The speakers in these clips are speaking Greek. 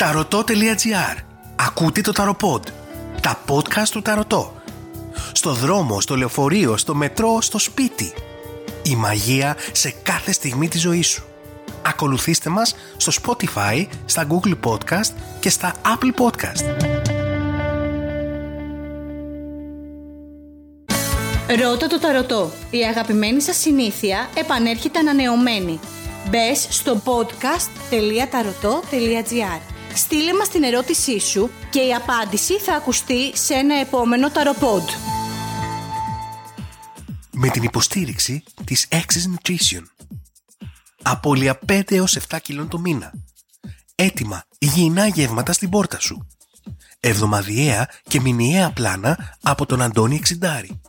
Ταρωτό.gr Ακούτε το Ταροποντ. Τα podcast του Ταρωτό. Στο δρόμο, στο λεωφορείο, στο μετρό, στο σπίτι. Η μαγεία σε κάθε στιγμή της ζωής σου. Ακολουθήστε μας στο Spotify, στα Google Podcast και στα Apple Podcast. Ρώτα το ταρωτό. Η αγαπημένη σας συνήθεια επανέρχεται ανανεωμένη. Μπες στο podcast.tarotot.gr Στείλε μας την ερώτησή σου και η απάντηση θα ακουστεί σε ένα επόμενο ταροπόντ. Με την υποστήριξη της Access Nutrition. Απόλυα 5 έως 7 κιλών το μήνα. Έτοιμα υγιεινά γεύματα στην πόρτα σου. Εβδομαδιαία και μηνιαία πλάνα από τον Αντώνη Εξιντάρη.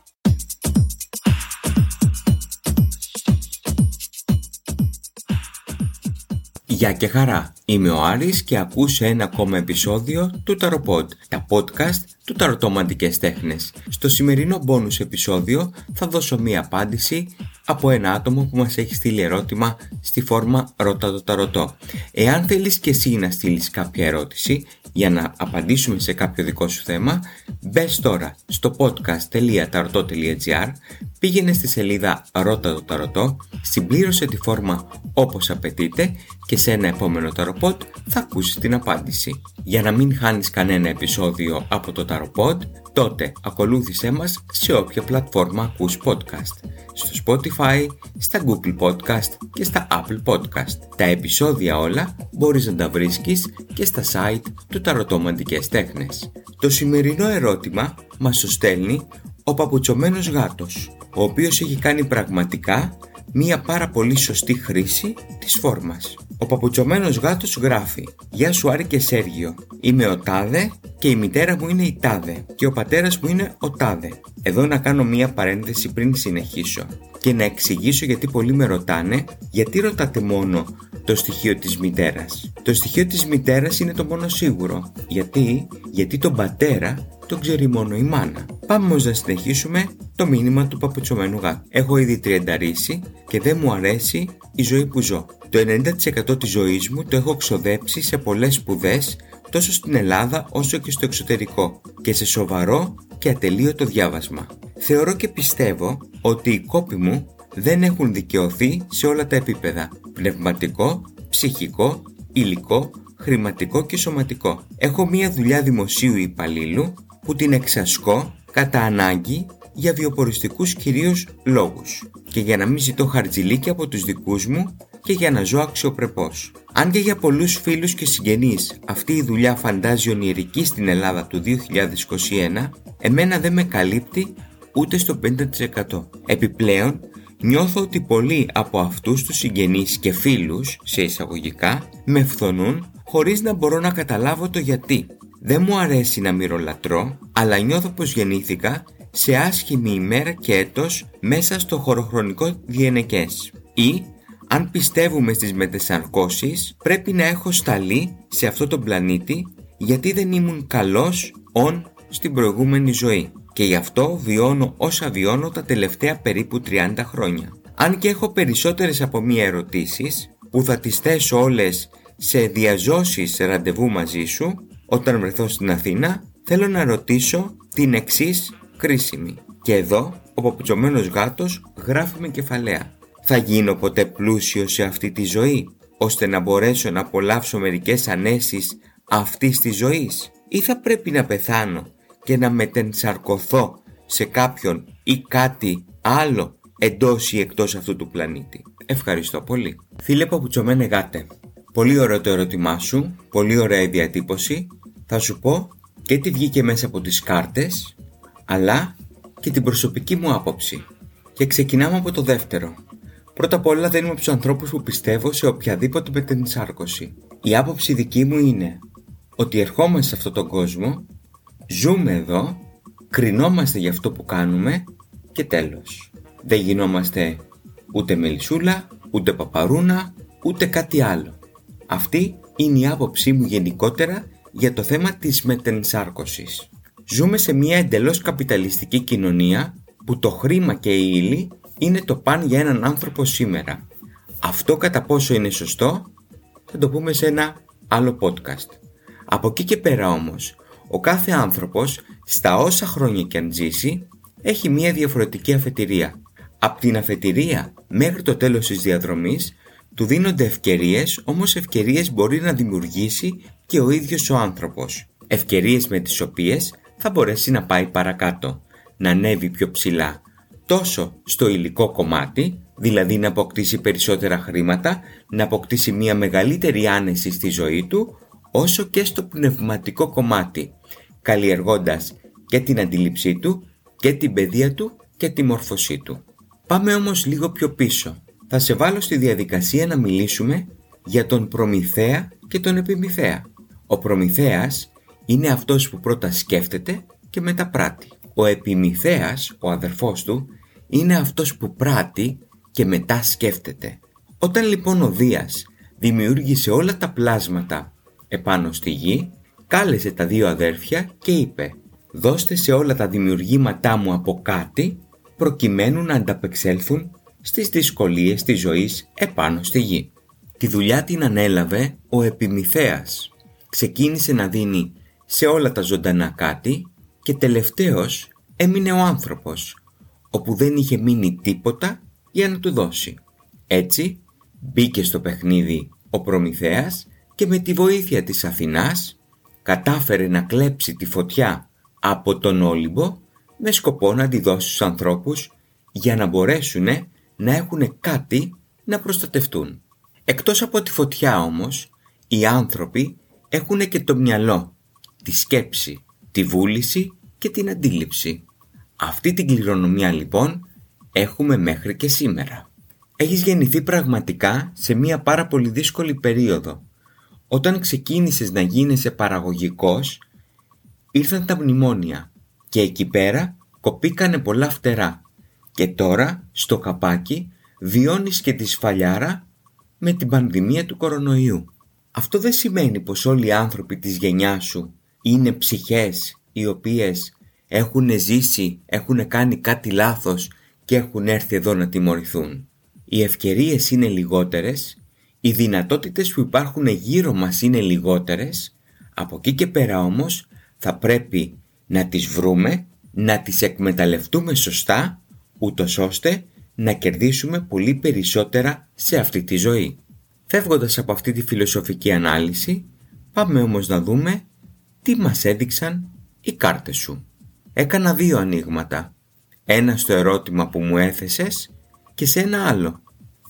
Γεια και χαρά, είμαι ο Άρης και ακούσε ένα ακόμα επεισόδιο του Tarot τα podcast του Ταρωτομαντικές Τέχνες. Στο σημερινό bonus επεισόδιο θα δώσω μία απάντηση από ένα άτομο που μας έχει στείλει ερώτημα στη φόρμα Ρώτα το Ταρωτό. Εάν θέλεις και εσύ να στείλεις κάποια ερώτηση για να απαντήσουμε σε κάποιο δικό σου θέμα, μπες τώρα στο podcast.tarotot.gr, πήγαινε στη σελίδα Ρώτα το Ταρωτό, συμπλήρωσε τη φόρμα όπως απαιτείται και σε ένα επόμενο ταροπότ θα ακούσεις την απάντηση. Για να μην χάνεις κανένα επεισόδιο από το ταροπότ, τότε ακολούθησέ μας σε όποια πλατφόρμα ακούς podcast. Στο Spotify, στα Google Podcast και στα Apple Podcast. Τα επεισόδια όλα μπορείς να τα βρίσκεις και στα site του Ταρωτόμαντικές Τέχνες. Το σημερινό ερώτημα μας το στέλνει ο παπουτσωμένος γάτος, ο οποίος έχει κάνει πραγματικά μία πάρα πολύ σωστή χρήση της φόρμας. Ο παπουτσωμένος γάτος γράφει «Γεια σου Άρη και Σέργιο, είμαι ο Τάδε και η μητέρα μου είναι η Τάδε και ο πατέρας μου είναι ο Τάδε». Εδώ να κάνω μία παρένθεση πριν συνεχίσω και να εξηγήσω γιατί πολλοί με ρωτάνε γιατί ρωτάτε μόνο το στοιχείο της μητέρας. Το στοιχείο της μητέρας είναι το μόνο σίγουρο. Γιατί, γιατί τον πατέρα τον ξέρει μόνο η μάνα. Πάμε όμως να συνεχίσουμε το μήνυμα του παπουτσωμένου γάτου. Έχω ήδη τριανταρίσει και δεν μου αρέσει η ζωή που ζω. Το 90% της ζωής μου το έχω ξοδέψει σε πολλές σπουδές τόσο στην Ελλάδα όσο και στο εξωτερικό και σε σοβαρό και ατελείωτο διάβασμα. Θεωρώ και πιστεύω ότι οι κόποι μου δεν έχουν δικαιωθεί σε όλα τα επίπεδα πνευματικό, ψυχικό, υλικό, χρηματικό και σωματικό. Έχω μία δουλειά δημοσίου υπαλλήλου που την εξασκώ κατά ανάγκη για βιοποριστικούς κυρίως λόγους και για να μην ζητώ χαρτζηλίκι από τους δικούς μου και για να ζω αξιοπρεπώς. Αν και για πολλούς φίλους και συγγενείς αυτή η δουλειά φαντάζει ονειρική στην Ελλάδα του 2021, εμένα δεν με καλύπτει ούτε στο 50%. Επιπλέον, νιώθω ότι πολλοί από αυτούς τους συγγενείς και φίλους, σε εισαγωγικά, με φθονούν χωρίς να μπορώ να καταλάβω το γιατί. Δεν μου αρέσει να μυρολατρώ, αλλά νιώθω πως γεννήθηκα σε άσχημη ημέρα και έτος μέσα στο χωροχρονικό διενεκές. Ή, αν πιστεύουμε στις μετεσαρκώσεις, πρέπει να έχω σταλεί σε αυτό τον πλανήτη γιατί δεν ήμουν καλός ον στην προηγούμενη ζωή και γι' αυτό βιώνω όσα βιώνω τα τελευταία περίπου 30 χρόνια. Αν και έχω περισσότερες από μία ερωτήσεις που θα τις θέσω όλες σε διαζώσεις ραντεβού μαζί σου όταν βρεθώ στην Αθήνα θέλω να ρωτήσω την εξής κρίσιμη. Και εδώ ο παπουτσωμένος γάτος γράφει με κεφαλαία. Θα γίνω ποτέ πλούσιο σε αυτή τη ζωή ώστε να μπορέσω να απολαύσω μερικές ανέσεις αυτής της ζωής ή θα πρέπει να πεθάνω και να μετενσαρκωθώ σε κάποιον ή κάτι άλλο εντός ή εκτός αυτού του πλανήτη. Ευχαριστώ πολύ. Φίλε Παπουτσωμένε Γάτε, πολύ ωραίο το ερώτημά σου, πολύ ωραία η διατύπωση. Θα σου πω και τι βγήκε μέσα από τις κάρτες, αλλά και την προσωπική μου άποψη. Και ξεκινάμε από το δεύτερο. Πρώτα απ' όλα δεν είμαι από του ανθρώπους που πιστεύω σε οποιαδήποτε μετενσάρκωση. Η άποψη δική μου είναι ότι ερχόμαστε σε αυτόν τον κόσμο Ζούμε εδώ, κρινόμαστε για αυτό που κάνουμε και τέλος. Δεν γινόμαστε ούτε μελισούλα, ούτε παπαρούνα, ούτε κάτι άλλο. Αυτή είναι η άποψή μου γενικότερα για το θέμα της μετενσάρκωσης. Ζούμε σε μια εντελώς καπιταλιστική κοινωνία που το χρήμα και η ύλη είναι το παν για έναν άνθρωπο σήμερα. Αυτό κατά πόσο είναι σωστό θα το πούμε σε ένα άλλο podcast. Από εκεί και πέρα όμως, ο κάθε άνθρωπος, στα όσα χρόνια και αν ζήσει, έχει μία διαφορετική αφετηρία. Από την αφετηρία μέχρι το τέλος της διαδρομής του δίνονται ευκαιρίες, όμως ευκαιρίες μπορεί να δημιουργήσει και ο ίδιος ο άνθρωπος. Ευκαιρίες με τις οποίες θα μπορέσει να πάει παρακάτω, να ανέβει πιο ψηλά, τόσο στο υλικό κομμάτι, δηλαδή να αποκτήσει περισσότερα χρήματα, να αποκτήσει μια μεγαλύτερη άνεση στη ζωή του, όσο και στο πνευματικό κομμάτι, καλλιεργώντας και την αντίληψή του και την παιδεία του και τη μόρφωσή του. Πάμε όμως λίγο πιο πίσω. Θα σε βάλω στη διαδικασία να μιλήσουμε για τον Προμηθέα και τον Επιμηθέα. Ο Προμηθέας είναι αυτός που πρώτα σκέφτεται και μετά πράττει. Ο Επιμηθέας, ο αδερφός του, είναι αυτός που πράττει και μετά σκέφτεται. Όταν λοιπόν ο Δίας δημιούργησε όλα τα πλάσματα επάνω στη γη, κάλεσε τα δύο αδέρφια και είπε «Δώστε σε όλα τα δημιουργήματά μου από κάτι προκειμένου να ανταπεξέλθουν στις δυσκολίες της ζωής επάνω στη γη». Τη δουλειά την ανέλαβε ο Επιμηθέας. Ξεκίνησε να δίνει σε όλα τα ζωντανά κάτι και τελευταίος έμεινε ο άνθρωπος, όπου δεν είχε μείνει τίποτα για να του δώσει. Έτσι μπήκε στο παιχνίδι ο Προμηθέας και με τη βοήθεια της Αθηνάς κατάφερε να κλέψει τη φωτιά από τον Όλυμπο με σκοπό να τη δώσει στους ανθρώπους για να μπορέσουν να έχουν κάτι να προστατευτούν. Εκτός από τη φωτιά όμως, οι άνθρωποι έχουν και το μυαλό, τη σκέψη, τη βούληση και την αντίληψη. Αυτή την κληρονομιά λοιπόν έχουμε μέχρι και σήμερα. Έχεις γεννηθεί πραγματικά σε μια πάρα πολύ δύσκολη περίοδο. Όταν ξεκίνησες να γίνεσαι παραγωγικός, ήρθαν τα μνημόνια και εκεί πέρα κοπήκανε πολλά φτερά. Και τώρα, στο καπάκι, βιώνεις και τη σφαλιάρα με την πανδημία του κορονοϊού. Αυτό δεν σημαίνει πως όλοι οι άνθρωποι της γενιάς σου είναι ψυχές οι οποίες έχουν ζήσει, έχουν κάνει κάτι λάθος και έχουν έρθει εδώ να τιμωρηθούν. Οι ευκαιρίες είναι λιγότερες, οι δυνατότητες που υπάρχουν γύρω μας είναι λιγότερες, από εκεί και πέρα όμως θα πρέπει να τις βρούμε, να τις εκμεταλλευτούμε σωστά, ούτως ώστε να κερδίσουμε πολύ περισσότερα σε αυτή τη ζωή. Φεύγοντας από αυτή τη φιλοσοφική ανάλυση, πάμε όμως να δούμε τι μας έδειξαν οι κάρτες σου. Έκανα δύο ανοίγματα. Ένα στο ερώτημα που μου έθεσες και σε ένα άλλο.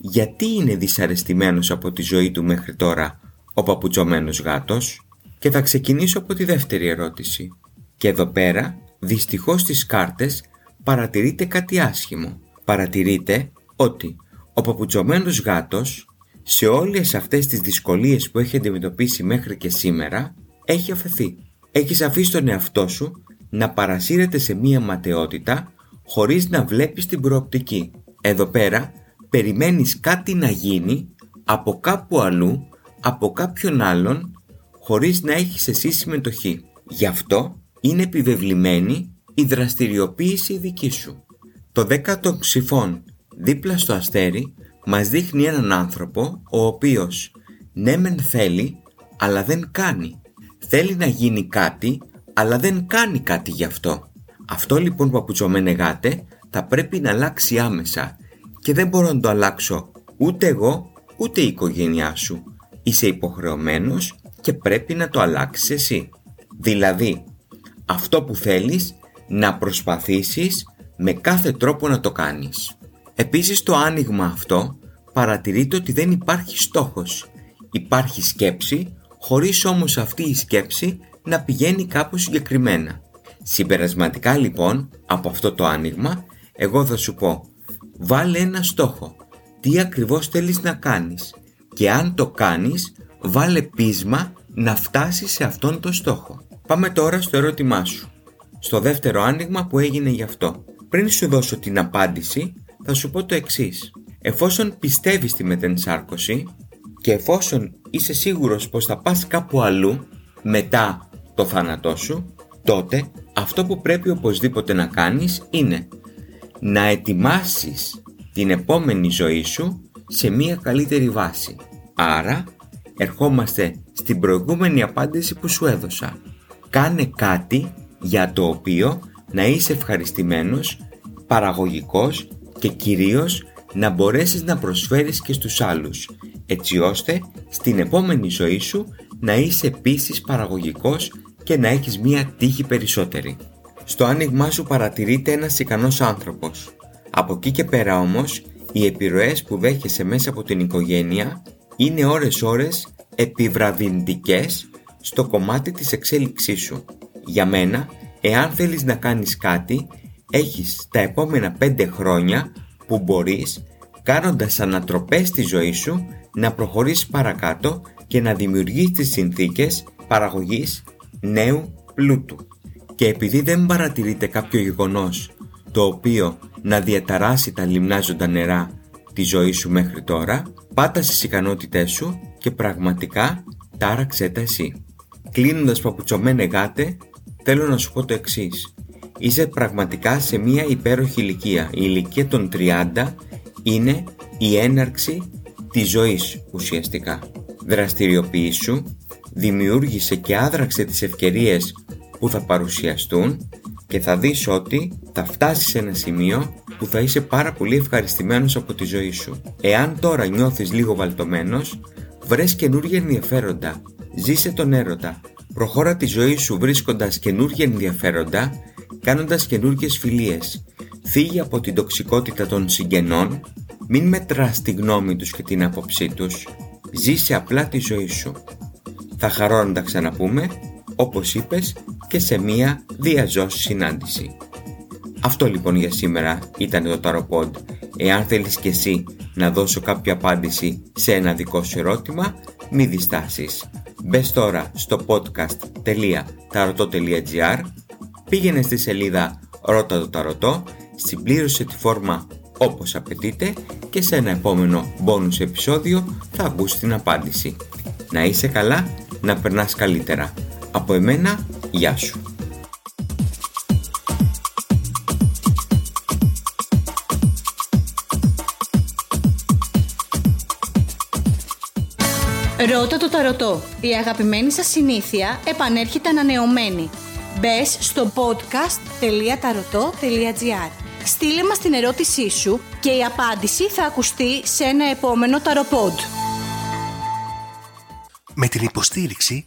Γιατί είναι δυσαρεστημένος από τη ζωή του μέχρι τώρα ο παπουτσωμένος γάτος; Και θα ξεκινήσω από τη δεύτερη ερώτηση. Και εδώ πέρα, δυστυχώς στις κάρτες παρατηρείται κάτι άσχημο. Παρατηρείται ότι ο παπουτσωμένος γάτος σε όλες αυτές τις δυσκολίες που έχει αντιμετωπίσει μέχρι και σήμερα έχει αφαιθεί. Έχεις αφήσει τον εαυτό σου να παρασύρεται σε μία ματαιότητα χωρίς να βλέπεις την προοπτική. Εδώ πέρα περιμένεις κάτι να γίνει από κάπου αλλού, από κάποιον άλλον, χωρίς να έχεις εσύ συμμετοχή. Γι' αυτό είναι επιβεβλημένη η δραστηριοποίηση δική σου. Το δέκατο ψηφών δίπλα στο αστέρι μας δείχνει έναν άνθρωπο ο οποίος ναι μεν θέλει αλλά δεν κάνει. Θέλει να γίνει κάτι αλλά δεν κάνει κάτι γι' αυτό. Αυτό λοιπόν παπουτσωμένε γάτε θα πρέπει να αλλάξει άμεσα και δεν μπορώ να το αλλάξω ούτε εγώ ούτε η οικογένειά σου. Είσαι υποχρεωμένος και πρέπει να το αλλάξεις εσύ. Δηλαδή, αυτό που θέλεις να προσπαθήσεις με κάθε τρόπο να το κάνεις. Επίσης το άνοιγμα αυτό παρατηρείται ότι δεν υπάρχει στόχος. Υπάρχει σκέψη, χωρίς όμως αυτή η σκέψη να πηγαίνει κάπου συγκεκριμένα. Συμπερασματικά λοιπόν από αυτό το άνοιγμα εγώ θα σου πω βάλε ένα στόχο. Τι ακριβώς θέλεις να κάνεις και αν το κάνεις βάλε πείσμα να φτάσεις σε αυτόν τον στόχο. Πάμε τώρα στο ερώτημά σου. Στο δεύτερο άνοιγμα που έγινε γι' αυτό. Πριν σου δώσω την απάντηση θα σου πω το εξής. Εφόσον πιστεύεις στη μετενσάρκωση και εφόσον είσαι σίγουρος πως θα πας κάπου αλλού μετά το θάνατό σου, τότε αυτό που πρέπει οπωσδήποτε να κάνεις είναι να ετοιμάσεις την επόμενη ζωή σου σε μια καλύτερη βάση. Άρα ερχόμαστε στην προηγούμενη απάντηση που σου έδωσα. Κάνε κάτι για το οποίο να είσαι ευχαριστημένος, παραγωγικός και κυρίως να μπορέσεις να προσφέρεις και στους άλλους, έτσι ώστε στην επόμενη ζωή σου να είσαι επίσης παραγωγικός και να έχεις μία τύχη περισσότερη. Στο άνοιγμά σου παρατηρείται ένας ικανός άνθρωπος. Από εκεί και πέρα όμως, οι επιρροές που δέχεσαι μέσα από την οικογένεια είναι ώρες-ώρες επιβραδυντικές στο κομμάτι της εξέλιξής σου. Για μένα, εάν θέλεις να κάνεις κάτι, έχεις τα επόμενα 5 χρόνια που μπορείς, κάνοντας ανατροπές στη ζωή σου, να προχωρήσεις παρακάτω και να δημιουργείς τις συνθήκες παραγωγής νέου πλούτου. Και επειδή δεν παρατηρείται κάποιο γεγονός το οποίο να διαταράσει τα λιμνάζοντα νερά τη ζωή σου μέχρι τώρα, πάτα στις ικανότητές σου και πραγματικά τάραξέ τα εσύ. Κλείνοντας παπουτσωμένε γάτε, θέλω να σου πω το εξής. Είσαι πραγματικά σε μια υπέροχη ηλικία. Η ηλικία των 30 είναι η έναρξη της ζωής ουσιαστικά. Δραστηριοποιήσου, δημιούργησε και άδραξε τις ευκαιρίες που θα παρουσιαστούν και θα δεις ότι θα φτάσεις σε ένα σημείο που θα είσαι πάρα πολύ ευχαριστημένος από τη ζωή σου. Εάν τώρα νιώθεις λίγο βαλτωμένος, βρες καινούργια ενδιαφέροντα, ζήσε τον έρωτα, προχώρα τη ζωή σου βρίσκοντας καινούργια ενδιαφέροντα, κάνοντας καινούργιες φιλίες. Φύγε από την τοξικότητα των συγγενών, μην μετράς τη γνώμη τους και την άποψή τους, ζήσε απλά τη ζωή σου. Θα χαρώ να τα ξαναπούμε, όπως είπες, και σε μία διαζώση συνάντηση. Αυτό λοιπόν για σήμερα ήταν το Tarot Εάν θέλεις και εσύ να δώσω κάποια απάντηση σε ένα δικό σου ερώτημα, μη διστάσεις. Μπες τώρα στο podcast.tarot.gr Πήγαινε στη σελίδα Ρώτα το Ταρωτό, συμπλήρωσε τη φόρμα όπως απαιτείται και σε ένα επόμενο bonus επεισόδιο θα ακούσει την απάντηση. Να είσαι καλά, να περνάς καλύτερα. Από εμένα, γεια σου. Ρώτα το ταρωτό. Η αγαπημένη σας συνήθεια επανέρχεται ανανεωμένη. Μπες στο podcast.tarotot.gr Στείλε μας την ερώτησή σου και η απάντηση θα ακουστεί σε ένα επόμενο ταροπόντ. Με την υποστήριξη